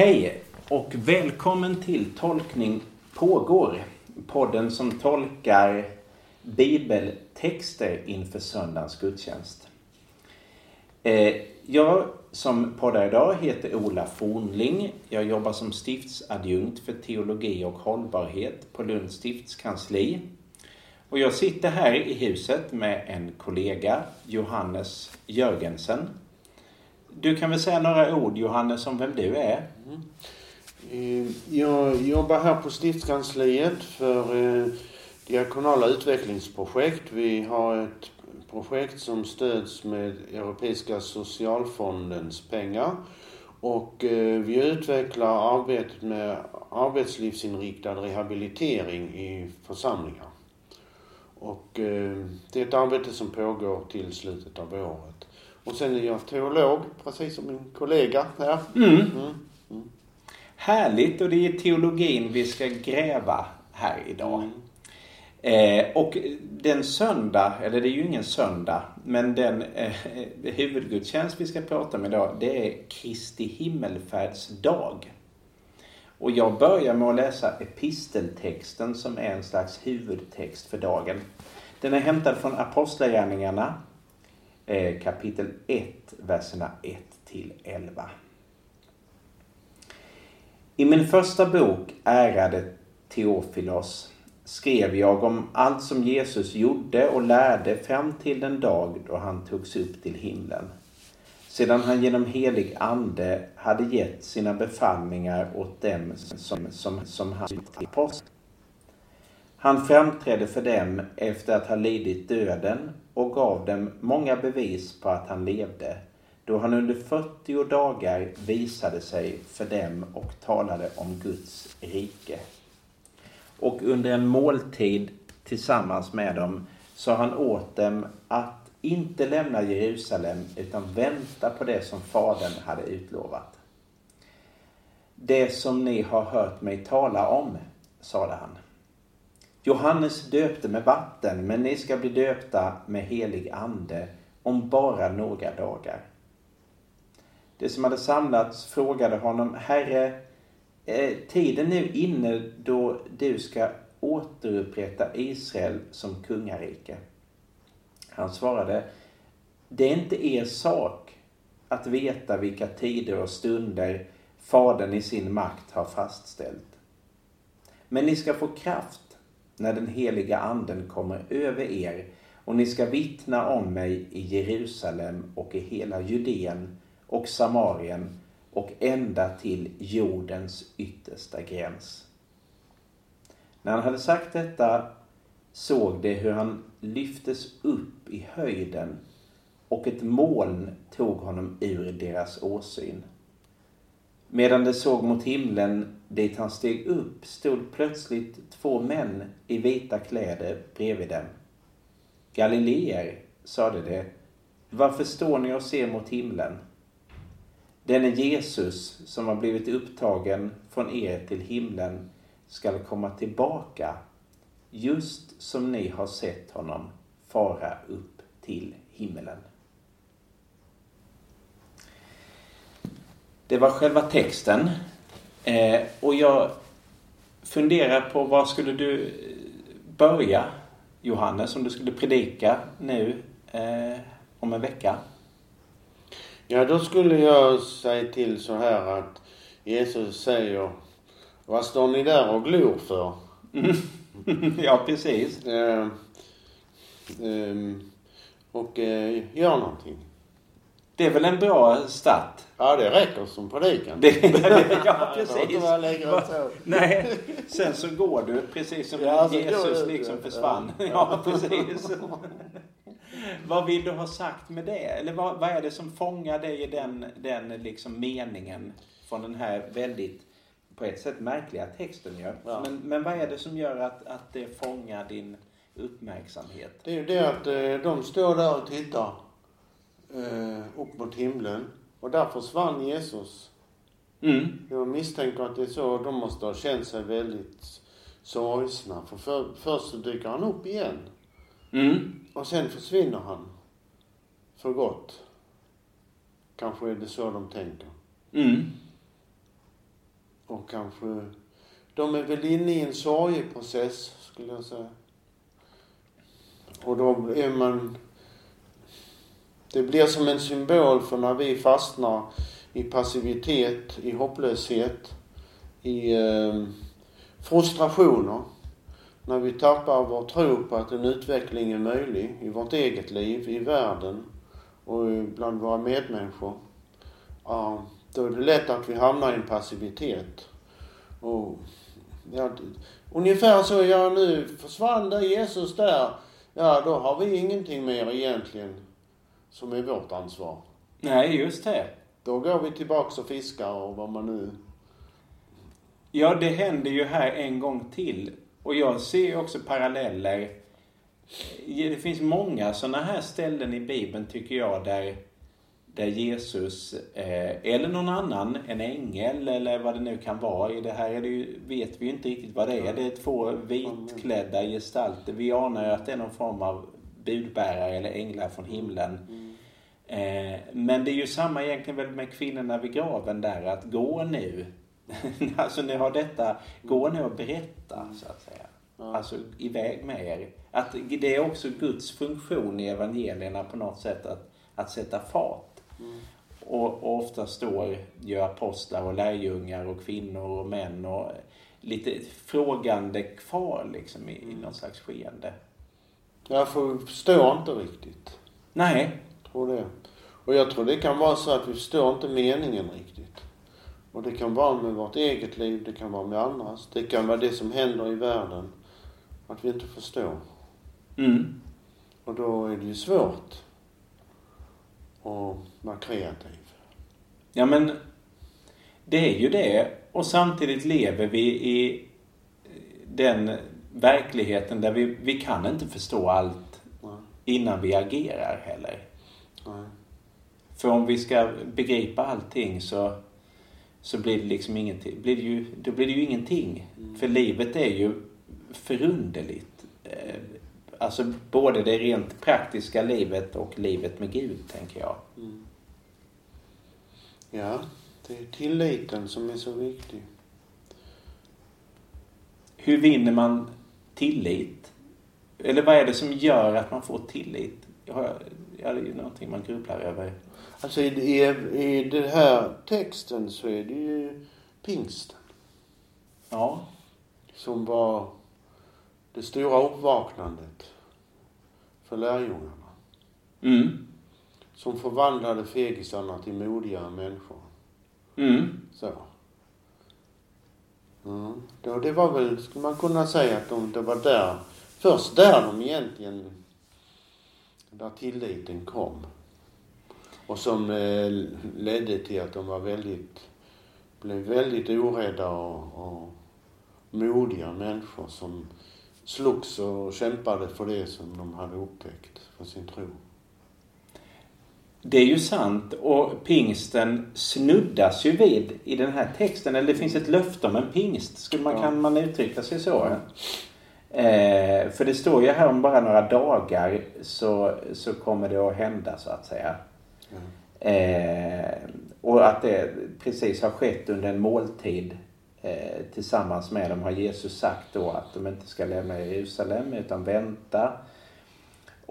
Hej och välkommen till Tolkning pågår. Podden som tolkar bibeltexter inför söndagens gudstjänst. Eh, jag som poddar idag heter Ola Fornling. Jag jobbar som stiftsadjunkt för teologi och hållbarhet på Lunds stiftskansli. Och jag sitter här i huset med en kollega, Johannes Jörgensen. Du kan väl säga några ord Johannes om vem du är? Mm. Eh, jag jobbar här på stiftskansliet för eh, diakonala utvecklingsprojekt. Vi har ett projekt som stöds med Europeiska socialfondens pengar. Och eh, vi utvecklar arbetet med arbetslivsinriktad rehabilitering i församlingar. Och eh, det är ett arbete som pågår till slutet av året. Och sen är jag teolog, precis som min kollega här. Mm. Mm. Mm. Härligt och det är teologin vi ska gräva här idag. Mm. Eh, och den söndag, eller det är ju ingen söndag, men den eh, huvudgudstjänst vi ska prata om idag det är Kristi himmelfärdsdag. Och jag börjar med att läsa episteltexten som är en slags huvudtext för dagen. Den är hämtad från Apostlagärningarna Eh, kapitel 1, verserna 1 till 11. I min första bok, Ärade Teofilos, skrev jag om allt som Jesus gjorde och lärde fram till den dag då han togs upp till himlen. Sedan han genom helig ande hade gett sina befallningar åt dem som, som, som han apostlar han framträdde för dem efter att ha lidit döden och gav dem många bevis på att han levde, då han under 40 dagar visade sig för dem och talade om Guds rike. Och under en måltid tillsammans med dem sa han åt dem att inte lämna Jerusalem utan vänta på det som Fadern hade utlovat. Det som ni har hört mig tala om, sade han. Johannes döpte med vatten, men ni ska bli döpta med helig ande om bara några dagar. De som hade samlats frågade honom, Herre, är tiden nu inne då du ska återupprätta Israel som kungarike? Han svarade, det är inte er sak att veta vilka tider och stunder Fadern i sin makt har fastställt. Men ni ska få kraft när den heliga anden kommer över er och ni ska vittna om mig i Jerusalem och i hela Judeen och Samarien och ända till jordens yttersta gräns. När han hade sagt detta såg de hur han lyftes upp i höjden och ett moln tog honom ur deras åsyn. Medan de såg mot himlen dit han steg upp stod plötsligt två män i vita kläder bredvid dem. Galileer, sade de, varför står ni och ser mot himlen? Denne Jesus som har blivit upptagen från er till himlen skall komma tillbaka just som ni har sett honom fara upp till himmelen. Det var själva texten. Eh, och jag funderar på var skulle du börja Johannes om du skulle predika nu eh, om en vecka? Ja, då skulle jag säga till så här att Jesus säger Vad står ni där och glor för? Ja, precis. Eh, eh, och eh, gör någonting. Det är väl en bra start? Ja, det räcker som predikan. ja, precis. Nej, sen så går du precis som ja, Jesus liksom försvann. Ja, precis. vad vill du ha sagt med det? Eller vad, vad är det som fångar dig i den, den liksom meningen från den här väldigt, på ett sätt märkliga texten ju. Ja. Men, men vad är det som gör att, att det fångar din uppmärksamhet? Det är ju det att eh, de står där och tittar upp mot himlen. Och där försvann Jesus. Mm. Jag misstänker att det är så de måste ha känt sig väldigt sorgsna. För, för först så dyker han upp igen. Mm. Och sen försvinner han. För gott. Kanske är det så de tänker. Mm. Och kanske, de är väl inne i en sorgeprocess skulle jag säga. Och då är man, det blir som en symbol för när vi fastnar i passivitet, i hopplöshet, i eh, frustrationer. När vi tappar vår tro på att en utveckling är möjlig i vårt eget liv, i världen och bland våra medmänniskor. Ja, då är det lätt att vi hamnar i en passivitet. Och, ja, ungefär så, ja nu försvann där Jesus där. Ja, då har vi ingenting mer egentligen som är vårt ansvar. Nej, just det. Då går vi tillbaks och fiskar och vad man nu... Ja, det händer ju här en gång till. Och jag ser också paralleller. Det finns många sådana här ställen i Bibeln tycker jag där, där Jesus eh, eller någon annan, en ängel eller vad det nu kan vara. I det här är det ju, vet vi ju inte riktigt vad det är. Det är två vitklädda gestalter. Vi anar ju att det är någon form av budbärare eller änglar från himlen. Eh, men det är ju samma egentligen väl med kvinnorna vid graven där att gå nu. alltså ni har detta, gå nu och berätta så att säga. Ja. Alltså iväg med er. Att det är också Guds funktion i evangelierna på något sätt att, att sätta fart. Och, och ofta står ju apostlar och lärjungar och kvinnor och män och lite frågande kvar liksom i, i någon slags skeende. Jag förstår inte riktigt. Nej, Tror det. Och jag tror det kan vara så att vi förstår inte meningen riktigt. Och det kan vara med vårt eget liv, det kan vara med andras. Det kan vara det som händer i världen. Att vi inte förstår. mm. Och då är det ju svårt att vara kreativ. Ja men det är ju det. Och samtidigt lever vi i den verkligheten där vi, vi kan inte förstå allt Nej. innan vi agerar heller. Nej. För om vi ska begripa allting så, så blir det liksom ingenting. Blir det ju, då blir det ju ingenting. För livet är ju förunderligt. Eh, Alltså både det rent praktiska livet och livet med Gud, tänker jag. Mm. Ja, det är tilliten som är så viktig. Hur vinner man tillit? Eller vad är det som gör att man får tillit? Ja, det är ju någonting man grubblar över. Alltså i, i, i den här texten så är det ju pingsten Ja, som var det stora uppvaknandet för lärjungarna. mm. Som förvandlade fegisarna till modiga människor. Mm. Så. Mm. Då, det var väl, skulle man kunna säga att de, det var där, först där de egentligen, där tilliten kom. Och som eh, ledde till att de var väldigt, blev väldigt orädda och, och modiga människor som slogs och kämpade för det som de hade upptäckt, för sin tro. Det är ju sant och pingsten snuddas ju vid i den här texten. Eller det finns ett löfte om en pingst. Skulle man, Ja. Kan man uttrycka sig så? Eh, för det står ju här om bara några dagar så, så kommer det att hända så att säga. Eh, och att det precis har skett under en måltid eh, tillsammans med dem har Jesus sagt då att de inte ska lämna Jerusalem utan vänta.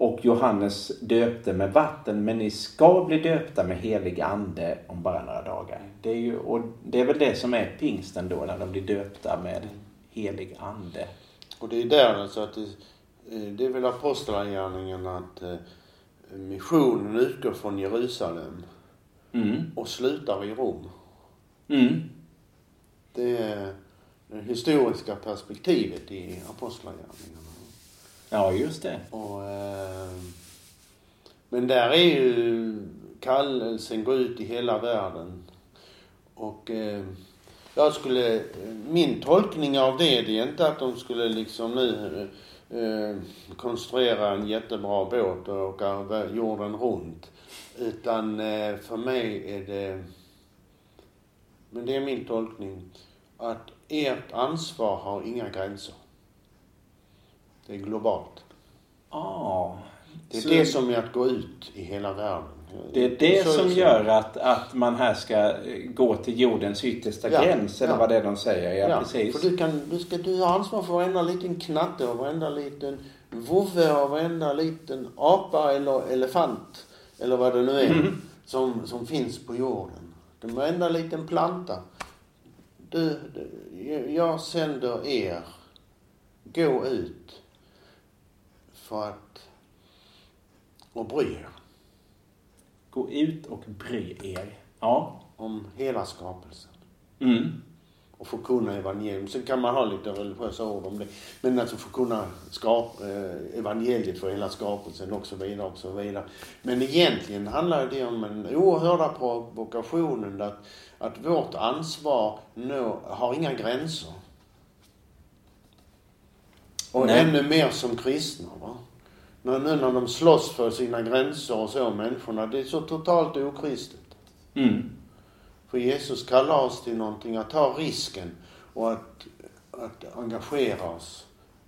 Och Johannes döpte med vatten men ni ska bli döpta med helig ande om bara några dagar. Det är, ju, och det är väl det som är pingsten då när de blir döpta med helig ande. Och det är där alltså att det, eh, det är väl apostlagärningen att eh, missionen utgår från Jerusalem Mm. och slutar i Rom. Mm. Det är det historiska perspektivet i apostlagärningarna. Ja, just det. Och, eh, men där är ju kallelsen gå ut i hela världen. Och eh, jag skulle, min tolkning av det, det är inte att de skulle liksom nu eh, konstruera en jättebra båt och åka jorden runt. Utan eh, för mig är det, men det är min tolkning, att ert ansvar har inga gränser. Det är globalt. Ah, Det är så- det som är att gå ut i hela världen. Det är det Så- som så- gör att, att man här ska eh, gå till jordens yttersta Ja, gräns, eller ja. vad det är de säger. Ja, precis. För du, kan, du, ska, du har ansvar för varenda liten knatte och varenda liten vovve och varenda liten apa eller elefant. Eller vad det nu är. Mm. Som, som finns på jorden. Den varenda liten planta. Du, du, jag sänder er. Gå ut. För att och bry er Gå ut och bry er. Ja. om hela skapelsen. Mm. och förkunna evangelium. Sen kan man ha lite religiösa ord om det. Men alltså förkunna skap, eh, evangeliet för hela skapelsen och så vidare och så vidare. Men egentligen handlar det om en oerhörda provokationen att, att vårt ansvar nå, har inga gränser. Och Nej. ännu mer som kristna. Va? När, nu när de slåss för sina gränser och så, människorna. Det är så totalt okristet. Mm. För Jesus kallar oss till någonting, att ta risken och att, att engagera oss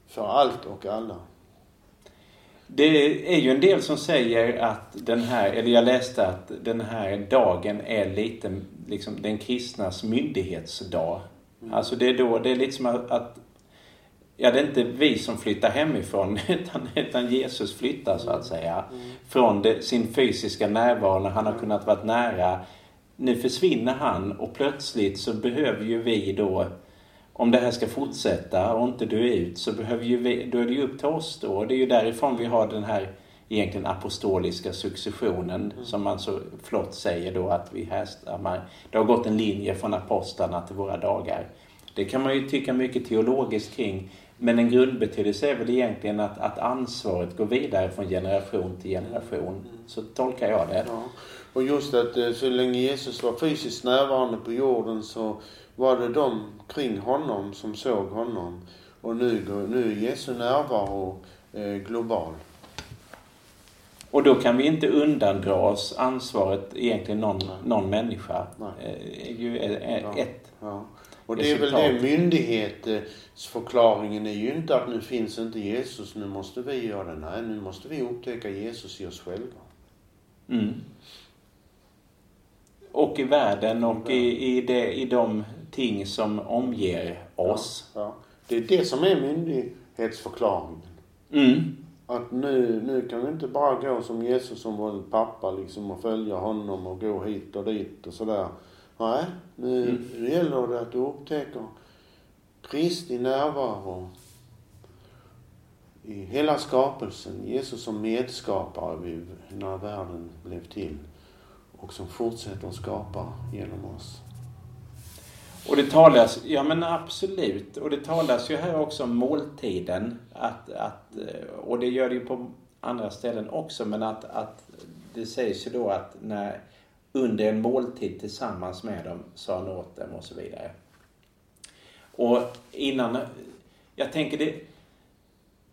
för allt och alla. Det är ju en del som säger att den här, eller jag läste att den här dagen är lite liksom den kristnas myndighetsdag. Alltså det är då, det är lite som att, att ja det är inte vi som flyttar hemifrån utan, utan Jesus flyttar så att säga. Från det, sin fysiska närvaro när han har kunnat vara nära. Nu försvinner han och plötsligt så behöver ju vi då om det här ska fortsätta och inte dö ut så behöver ju vi, då är det ju upp till oss då. Och det är ju därifrån vi har den här egentligen apostoliska successionen som man så flott säger då att vi härstammar. Det har gått en linje från apostlarna till våra dagar. Det kan man ju tycka mycket teologiskt kring. Men en grundbetydelse är väl egentligen att, att ansvaret går vidare från generation till generation. Så tolkar jag det. Ja. Och just att eh, så länge Jesus var fysiskt närvarande på jorden så var det de kring honom som såg honom. Och nu, nu är Jesu närvaro eh, global. Och då kan vi inte undandra oss ansvaret egentligen någon, någon människa. Nej. Eh, är ju är Ja. ett. Ja. Och det är väl det myndighetsförklaringen är ju inte att nu finns inte Jesus, nu måste vi göra det. Nej, nu måste vi upptäcka Jesus i oss själva. Mm. Och i världen och i, i, det, i de ting som omger oss. Ja. Det är det som är myndighetsförklaringen. Mm. Att nu, nu kan vi inte bara gå som Jesus som vår pappa liksom och följa honom och gå hit och dit och sådär. Nej, nu Mm. gäller det att du upptäcker Kristi närvaro i hela skapelsen. Jesus som medskapare när världen blev till och som fortsätter att skapa genom oss. Och det talas, ja men absolut. Och det talas ju här också om måltiden. Att, att, och det gör det ju på andra ställen också. Men att, att det sägs ju då att när, under en måltid tillsammans med dem sa han åt dem och så vidare. Och innan, jag tänker det,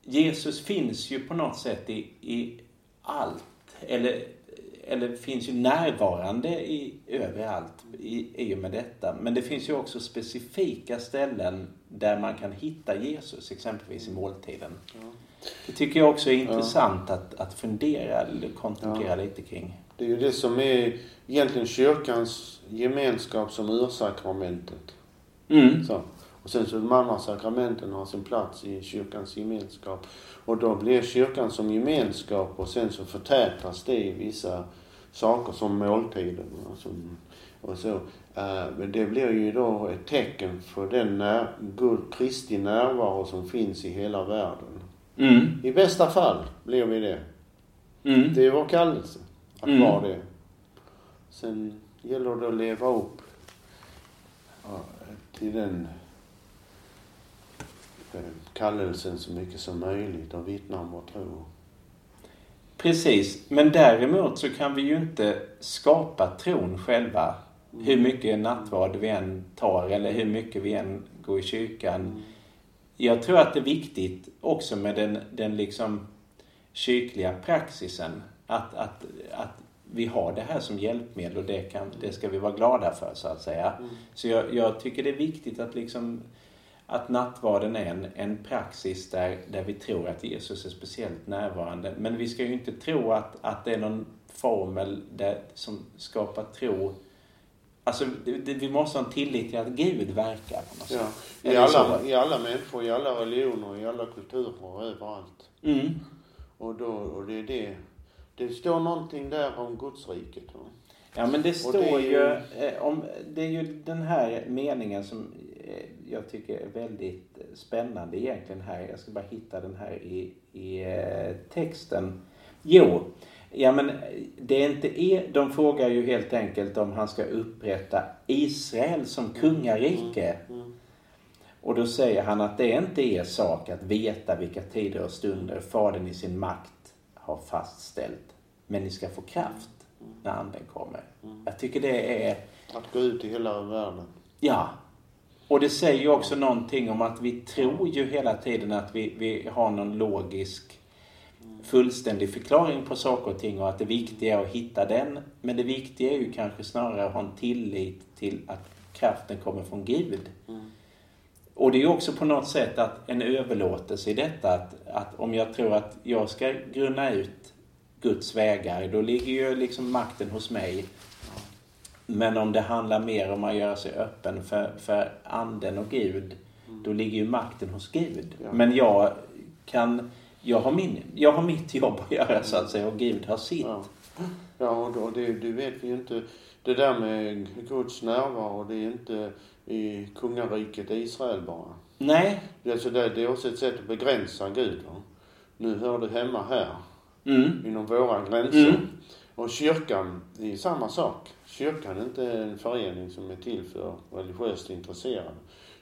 Jesus finns ju på något sätt i, i allt. Eller, eller finns ju närvarande i, överallt i, i och med detta. Men det finns ju också specifika ställen där man kan hitta Jesus, exempelvis i måltiden. Det tycker jag också är intressant att, att fundera eller kontemplera lite kring. Det är ju det som är egentligen kyrkans gemenskap som ursakramentet. Mm. Så. Och sen så de andra sakramenten har sin plats i kyrkans gemenskap. Och då blir kyrkan som gemenskap och sen så förtätas det i vissa saker som måltiden och, som, och så. Eh, Men det blir ju då ett tecken för den när, Gud, Kristi närvaro som finns i hela världen. Mm. I bästa fall blir vi det. Mm. Det är vår kallelse att Mm. vara det. Sen gäller det att leva upp till den kallelsen så mycket som möjligt och vittna om vår tro. Precis, men däremot så kan vi ju inte skapa tron själva. Hur mycket nattvard vi än tar eller hur mycket vi än går i kyrkan. Jag tror att det är viktigt också med den, den liksom kyrkliga praxisen. Att, att, att vi har det här som hjälpmedel och det, kan, det ska vi vara glada för så att säga. Så jag, jag tycker det är viktigt att liksom att nattvarden är en, en praxis där, där vi tror att Jesus är speciellt närvarande. Men vi ska ju inte tro att, att det är någon formel där, som skapar tro. Alltså, det, det, vi måste ha en tillit till att Gud verkar på något Ja. sätt. I, alla, I alla människor, i alla religioner, i alla kulturer, överallt. Mm. Och, då, och det är det. Det står någonting där om Gudsriket. Ja, men det står det är ju... ju- eh, om, det är ju den här meningen som eh, jag tycker är väldigt spännande egentligen här. Jag ska bara hitta den här i, i eh, texten. Jo, ja men det är inte er, de frågar ju helt enkelt om han ska upprätta Israel som kungarike. Mm. Och då säger han att det är inte er sak att veta vilka tider och stunder Fadern i sin makt har fastställt. Men ni ska få kraft när anden kommer. Jag tycker det är, Att gå ut i hela världen. ja. Och det säger ju också någonting om att vi tror ju hela tiden att vi, vi har någon logisk fullständig förklaring på saker och ting och att det viktiga är att hitta den. Men det viktiga är ju kanske snarare att ha en tillit till att kraften kommer från Gud. Och det är också på något sätt att en överlåtelse i detta att, att om jag tror att jag ska grunna ut Guds vägar, då ligger ju liksom makten hos mig. Men om det handlar mer om att göra sig öppen för, för anden och Gud, då ligger ju makten hos Gud. Ja. Men jag kan, jag har, min, jag har mitt jobb att göra så att säga och Gud har sitt. Ja, ja och, då, det, det vet vi ju inte. Det där med Guds närvaro, det är inte i kungariket Israel bara. Nej. Det, är alltså det, det är också ett sätt att begränsa Gud. Va? Nu hör du hemma här, Mm. inom våra gränser. Mm. Och kyrkan, det är samma sak. Kyrkan är inte en förening som är till för religiöst intresserade.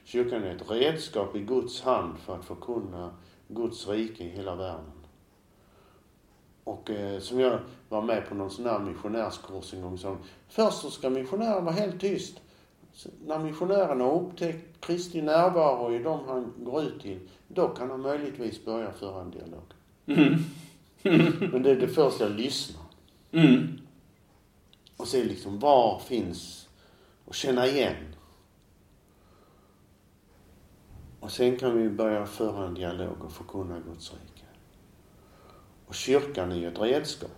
Kyrkan är ett redskap i Guds hand för att förkunna Guds rike i hela världen. Och eh, som jag var med på någon sån här missionärskurs en gång, så först så ska missionären vara helt tyst. När missionären har upptäckt Kristi närvaro i dem han går ut till, då kan han möjligtvis börja föra en dialog. Mm. Men det är det första jag lyssnar. Mm. Och se liksom var finns och känna igen. Och sen kan vi börja föra en dialog och förkunna Guds rike. Och kyrkan är ju ett redskap.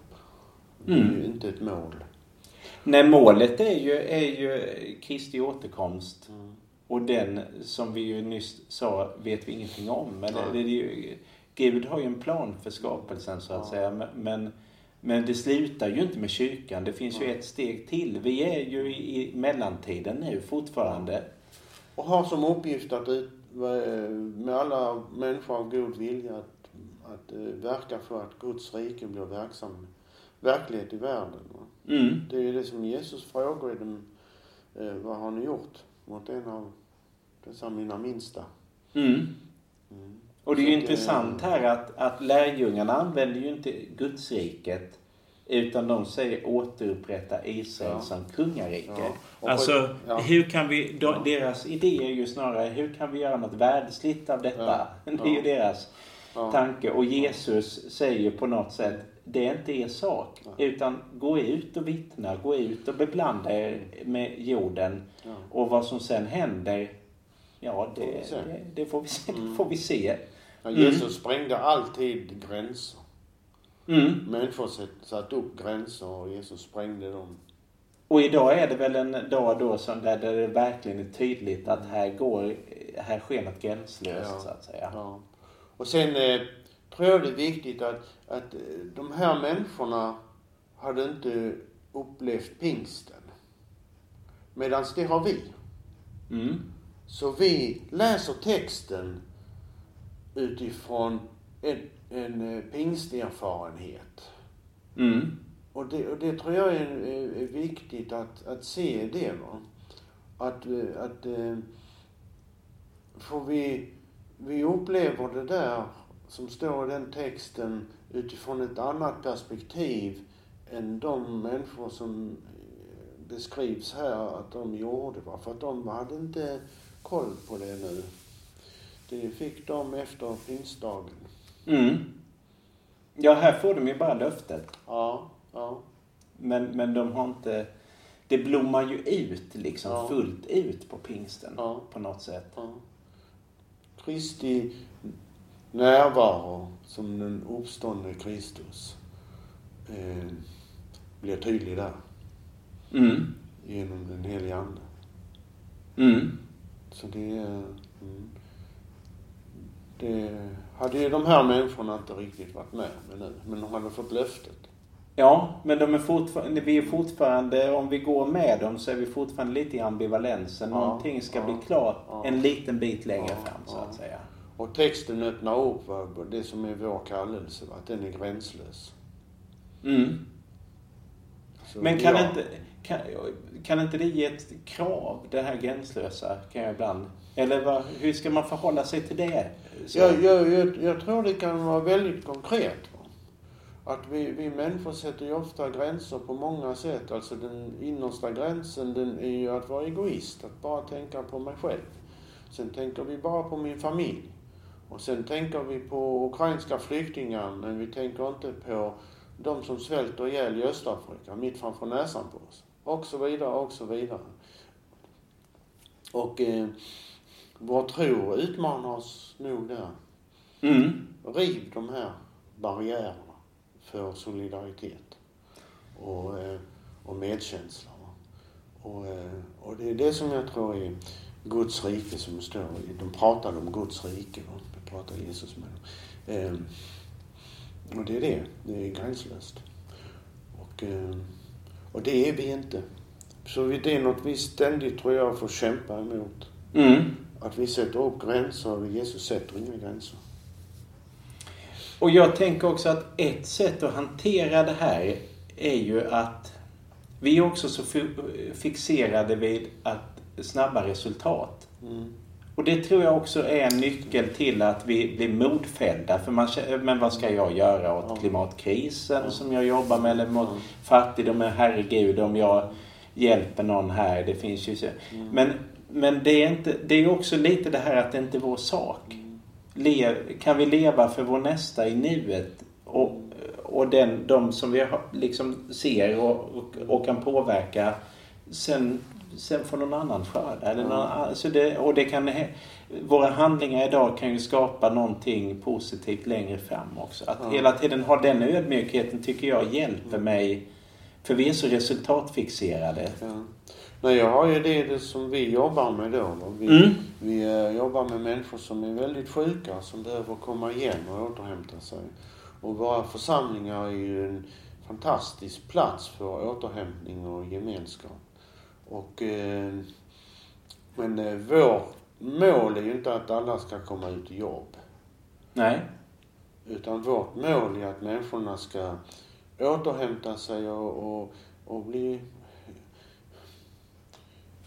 Det är ju Mm. inte ett mål. Nej, målet är ju, är ju Kristi återkomst. Mm. Och den som vi ju nyss sa vet vi ingenting om. Men Nej. det, är ju, Gud har ju en plan för skapelsen så att Ja. säga. Men- Men, det slutar ju inte med kyrkan. Det finns ju Nej. ett steg till. Vi är ju i, mellantiden nu fortfarande. Och har som uppgift att ut, med alla människor av god vilja att, att eh, verka för att Guds rike blir verksam, verklighet i världen. va. Mm. Det är det som Jesus frågar dem. Eh, vad har ni gjort mot en av dessa mina minsta? Mm. Mm. Och det är ju Så intressant eh, här att, att lärjungarna använder ju inte Gudsriket. Utan de säger återupprätta Israel Ja. som kungarike. Ja. Alltså, ja. hur kan vi, de, deras idé är ju snarare, hur kan vi göra något världsligt av detta? Ja. Det är ju deras Ja. tanke. Och Jesus säger ju på något sätt, det är inte er sak. Ja. Utan gå ut och vittna, gå ut och beblanda er med jorden. Ja. Och vad som sen händer, ja det, det, det, får, vi se, Mm. får vi se. Ja, Mm. Jesus sprängde alltid gränser. Mm. Människor satt- satte upp gränser och Jesus sprängde dem. Och idag är det väl en dag då som där, där det verkligen är tydligt att här går, här sker något gränslöst Ja. så att säga. Ja. Och sen eh, tror jag det är viktigt att, att eh, de här människorna hade inte upplevt pingsten. Medan det har vi. Mm. Så vi läser texten utifrån en, en eh, pingsterfarenhet. Mm. Och det, och det tror jag är, är, viktigt att, att se det. Va? Att, eh, att får vi, vi upplever det där som står i den texten utifrån ett annat perspektiv än de människor som eh, beskrivs här att de gjorde. Va? För att de hade inte koll på det nu. Det fick de efter pingstdagen. Mm. Ja, här får de ju bara löftet. Ja, ja. Men, men de har inte... Det blommar ju ut liksom Ja. fullt ut på pingsten Ja. på något sätt. Ja. Kristi närvaro som den uppståndne Kristus. Eh, blir tydlig där. Mm. Genom den helige Ande. Mm. Så det är... Mm, det hade ju de här människorna inte riktigt varit med med nu. Men de hade fått löftet. Ja, men de är fortfarande, vi är fortfarande, om vi går med dem så är vi fortfarande lite i ambivalensen. Någonting ska ja, bli klart ja. en liten bit längre Ja, fram så att säga. Och texten öppnar upp det som är vår kallelse, att den är gränslös. Mm. Men kan, ja, inte, kan, kan inte det ge ett krav, det här gränslösa, kan jag ibland? Eller vad, hur ska man förhålla sig till det? Så, Jag, jag, jag, jag tror det kan vara väldigt konkret. Att vi, vi människor sätter ju ofta gränser på många sätt. Alltså den innersta gränsen den är ju att vara egoist, att bara tänka på mig själv. Sen tänker vi bara på min familj. Och sen tänker vi på ukrainska flyktingar, men vi tänker inte på de som svälter ihjäl i Östafrika, mitt framför näsan på oss. Och så vidare, och så vidare. Och eh, vår tro utmanar oss nog där. mm. Riv de här barriärerna för solidaritet och, eh, och medkänsla. Och, eh, och det är det som jag tror är Guds rike som står i. De pratade om Guds rike. Va? Pratar Jesus med dem. Eh, och det är det. Det är gränslöst. Och, eh, och det är vi inte. Så det är något vi ständigt, tror jag, får kämpa emot. Mm. Att vi sätter upp gränser och Jesus sätter inga gränser. Och jag tänker också att ett sätt att hantera det här är ju att vi är också så fi- fixerade vid att snabba resultat. Mm. Och det tror jag också är en nyckel till att vi blir modfällda. För man men vad ska jag göra åt klimatkrisen som jag jobbar med? Eller mot fattigdomen? Herregud, om jag hjälper någon här. Det finns ju så. Men, men det, är inte, det är också lite det här att det inte är vår sak. Le, kan vi leva för vår nästa i nuet? Och, och den, de som vi liksom ser och, och, och kan påverka. Sen, sen får någon annan skörda. Eller någon, annan- så det, och det kan, våra handlingar idag kan ju skapa någonting positivt längre fram också. Att Ja. hela tiden ha den ödmjukheten tycker jag hjälper mig. För vi är så resultatfixerade. Ja. Nej, jag har ju det, det som vi jobbar med då. Vi, Mm. vi eh, jobbar med människor som är väldigt sjuka, som behöver komma igen och återhämta sig. Och våra församlingar är ju en fantastisk plats för återhämtning och gemenskap. Och, eh, men eh, vårt mål är ju inte att alla ska komma ut i jobb. Nej. Utan vårt mål är att människorna ska återhämta sig och, och, och bli...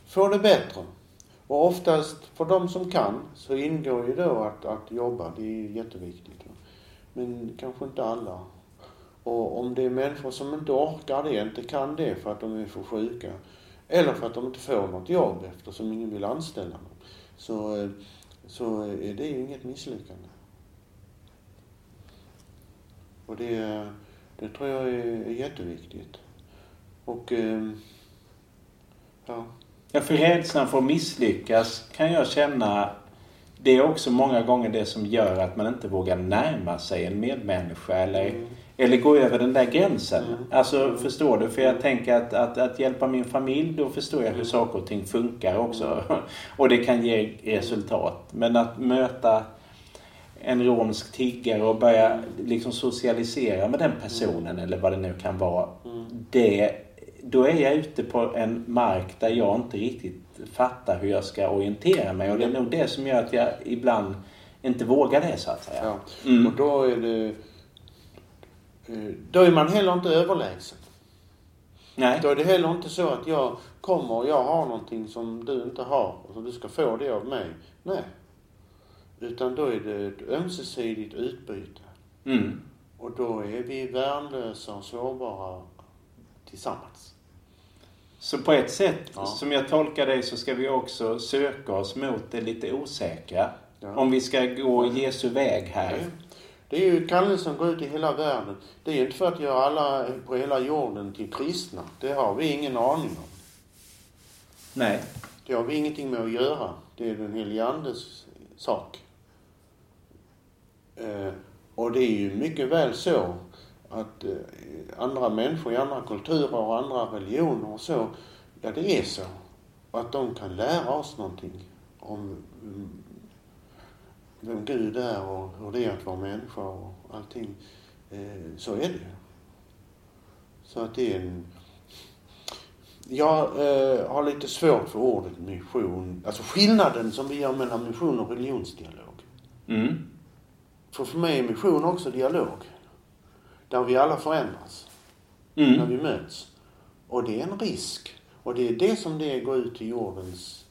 Få det bättre. Och oftast, för de som kan, så ingår ju då att, att jobba. Det är jätteviktigt. Men kanske inte alla. Och om det är människor som inte orkar det, inte kan det för att de är för sjuka. Eller för att de inte får något jobb eftersom ingen vill anställa dem. Så, eh, så är det ju inget misslyckande. Och det, det tror jag är, är jätteviktigt. Och... Eh, ja. Ja, för rädslan för att misslyckas kan jag känna det är också många gånger det som gör att man inte vågar närma sig en medmänniska eller, Mm. Eller gå över den där gränsen. Mm. Alltså förstår du? För jag tänker att, att, att hjälpa min familj, då förstår jag hur Mm. saker och ting funkar också. Och det kan ge resultat. Men att möta en romsk tiggare och börja liksom socialisera med den personen eller vad det nu kan vara. Mm. Det, då är jag ute på en mark där jag inte riktigt fattar hur jag ska orientera mig. Och det är nog det som gör att jag ibland inte vågar det så att säga. ja. Mm. Och då är det... eh, Då är man heller inte överlägsen. Nej. Då är det heller inte så att jag kommer och jag har någonting som du inte har och så du ska få det av mig. Nej. Utan då är det ett ömsesidigt utbyte. Mm. Och då är vi värnlösa och sårbara tillsammans. Så på ett sätt, Ja. som jag tolkar dig, så ska vi också söka oss mot det lite osäkra. Ja. Om vi ska gå Jesu väg här. Nej. Det är ju kallelsen att gå ut i hela världen. Det är ju inte för att göra alla på hela jorden till kristna. Det har vi ingen aning om. Nej. Det har vi ingenting med att göra. Det är den helige Andes sak. Eh, och det är ju mycket väl så att eh, andra människor i andra kulturer och andra religioner och så, ja det är så. Och att de kan lära oss någonting om mm, vem Gud är och hur det är att vara människa och allting. Eh, så är det ju. Så att det är en... Jag eh, har lite svårt för ordet mission. Alltså skillnaden som vi gör mellan mission och religionsdialog. Mm. För för mig är mission också dialog. Där vi alla förändras. Mm. När vi möts. Och det är en risk. Och det är det som det går ut till jordens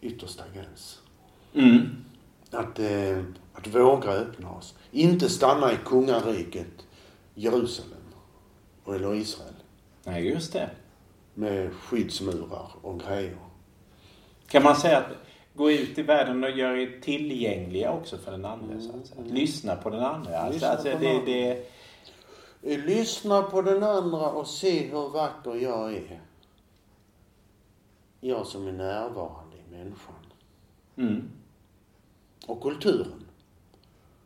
yttersta gräns. Mm. Att, eh, att våga öppna oss. Inte stanna i kungariket Jerusalem eller Israel Nej, just det. med skyddsmurar och grejer. Kan man säga att gå ut i världen och göra er tillgängliga också för den andra? Så att. Att lyssna på den andra. Alltså, Lyssna alltså, på det, den det, Lyssna på den andra och se hur vacker jag är. Jag som är närvarande i människan. mm. Och kulturen.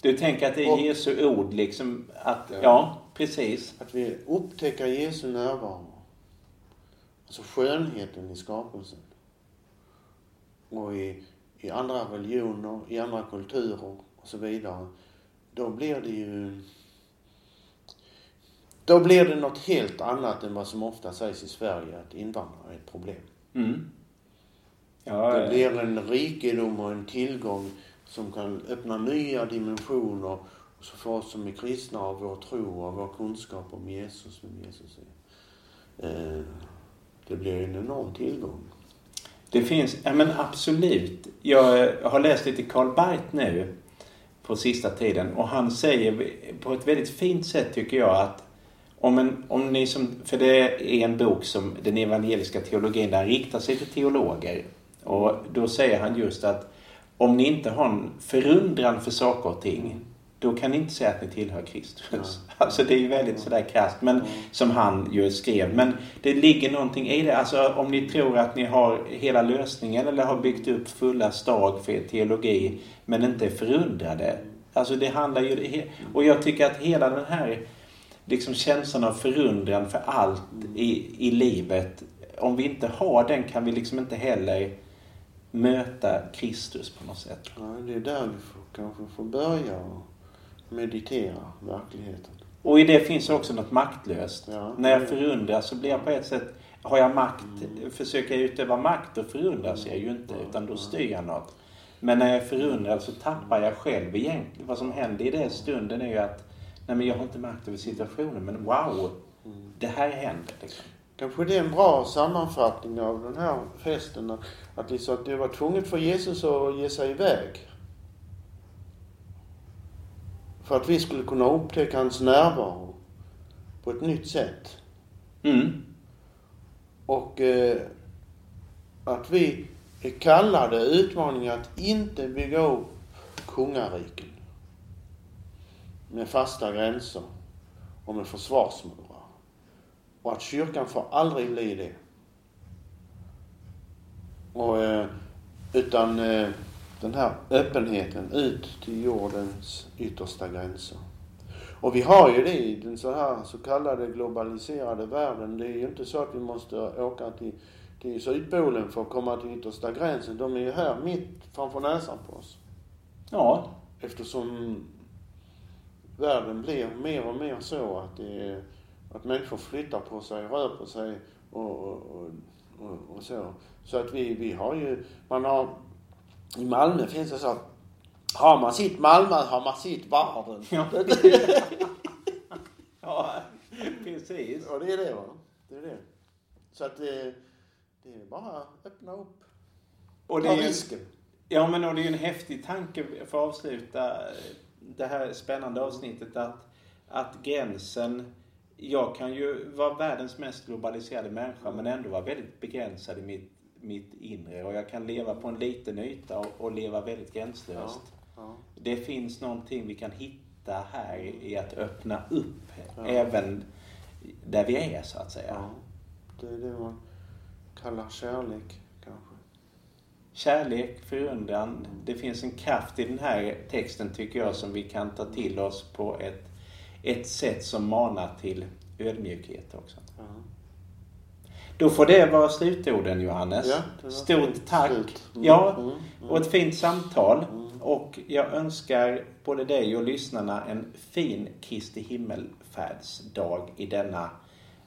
Du tänker att det är Och- Jesu ord liksom att, ja, Ja. precis. Att vi upptäcker Jesu närvaro. Alltså skönheten i skapelsen. Och i, i andra religioner, i andra kulturer och så vidare. Då blir det ju... Då blir det något helt annat än vad som ofta sägs i Sverige, att invandrare är ett problem. Mm. Ja, Det blir en rikedom och en tillgång som kan öppna nya dimensioner så för oss som är kristna av vår tro och vår kunskap om Jesus, vem Jesus är. Eh, det blir en enorm tillgång. Det finns, ja men absolut. Jag har läst lite Karl Barth nu på sista tiden och han säger på ett väldigt fint sätt tycker jag att om, en, om ni som, för det är en bok som den evangeliska teologin, där riktar sig till teologer. Och då säger han just att om ni inte har en förundran för saker och ting, då kan ni inte säga att ni tillhör Kristus. Alltså det är ju väldigt sådär krasst, men som han ju skrev. Men det ligger någonting i det. Alltså om ni tror att ni har hela lösningen eller har byggt upp fulla stag för er teologi, men inte är förundrade. Alltså det handlar ju... Och jag tycker att hela den här liksom känslan av förundran för allt i, i livet. Om vi inte har den kan vi liksom inte heller möta Kristus på något sätt. Ja, det är där vi får, kanske får börja och meditera verkligheten. Och i det finns också något maktlöst. Ja. När jag förundras så blir jag på ett sätt, har jag makt, försöker jag utöva makt och förundras jag ju inte utan då styr jag något. Men när jag är förundrad så tappar jag själv egentligen. Vad som händer i den stunden är ju att nej men jag har inte makt över situationen men wow, det här händer liksom. Kanske det är en bra sammanfattning av den här festen. att- sa att det var tvunget för Jesus att ge sig iväg. För att vi skulle kunna upptäcka hans närvaro på ett nytt sätt. Mm. Och eh, att vi är kallade utmaningar att inte bygga upp kungariken med fasta gränser och med försvarsmurar. Och att kyrkan får aldrig bli det. Och, eh, utan eh, den här öppenheten ut till jordens yttersta gränser. Och vi har ju det i den så här så kallade globaliserade världen. Det är ju inte så att vi måste åka till, till Sydpolen för att komma till yttersta gränsen. De är ju här mitt framför näsan på oss. Ja, Eftersom världen blir mer och mer så att, det är, att människor flyttar på sig, rör på sig och, och, och, och, så. Så att vi, vi har ju, man har, i Malmö finns det så att har man sitt Malmö har man sitt världen. Ja. ja precis. Och det är det va. Det är det. Så att det, det är bara att öppna upp. Och det Ta risken. ja men och det är ju en häftig tanke för att avsluta det här spännande avsnittet att, att gränsen jag kan ju vara världens mest globaliserade människa men ändå vara väldigt begränsad i mitt, mitt inre. Och jag kan leva på en liten yta och, och leva väldigt gränslöst. Ja. Det finns någonting vi kan hitta här i att öppna upp Ja. även där vi är så att säga. ja. Det är det man kallar kärlek kanske. Kärlek, förundran. Det finns en kraft i den här texten tycker jag som vi kan ta till oss på ett ett sätt som manar till ödmjukhet också. Ja. Då får det vara slutorden Johannes. Ja, Stort tack slut. mm, ja, och ett fint samtal. Och jag önskar både dig och lyssnarna en fin Kristi himmelfärdsdag i denna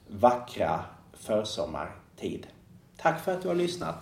vackra försommartid. Tack för att du har lyssnat.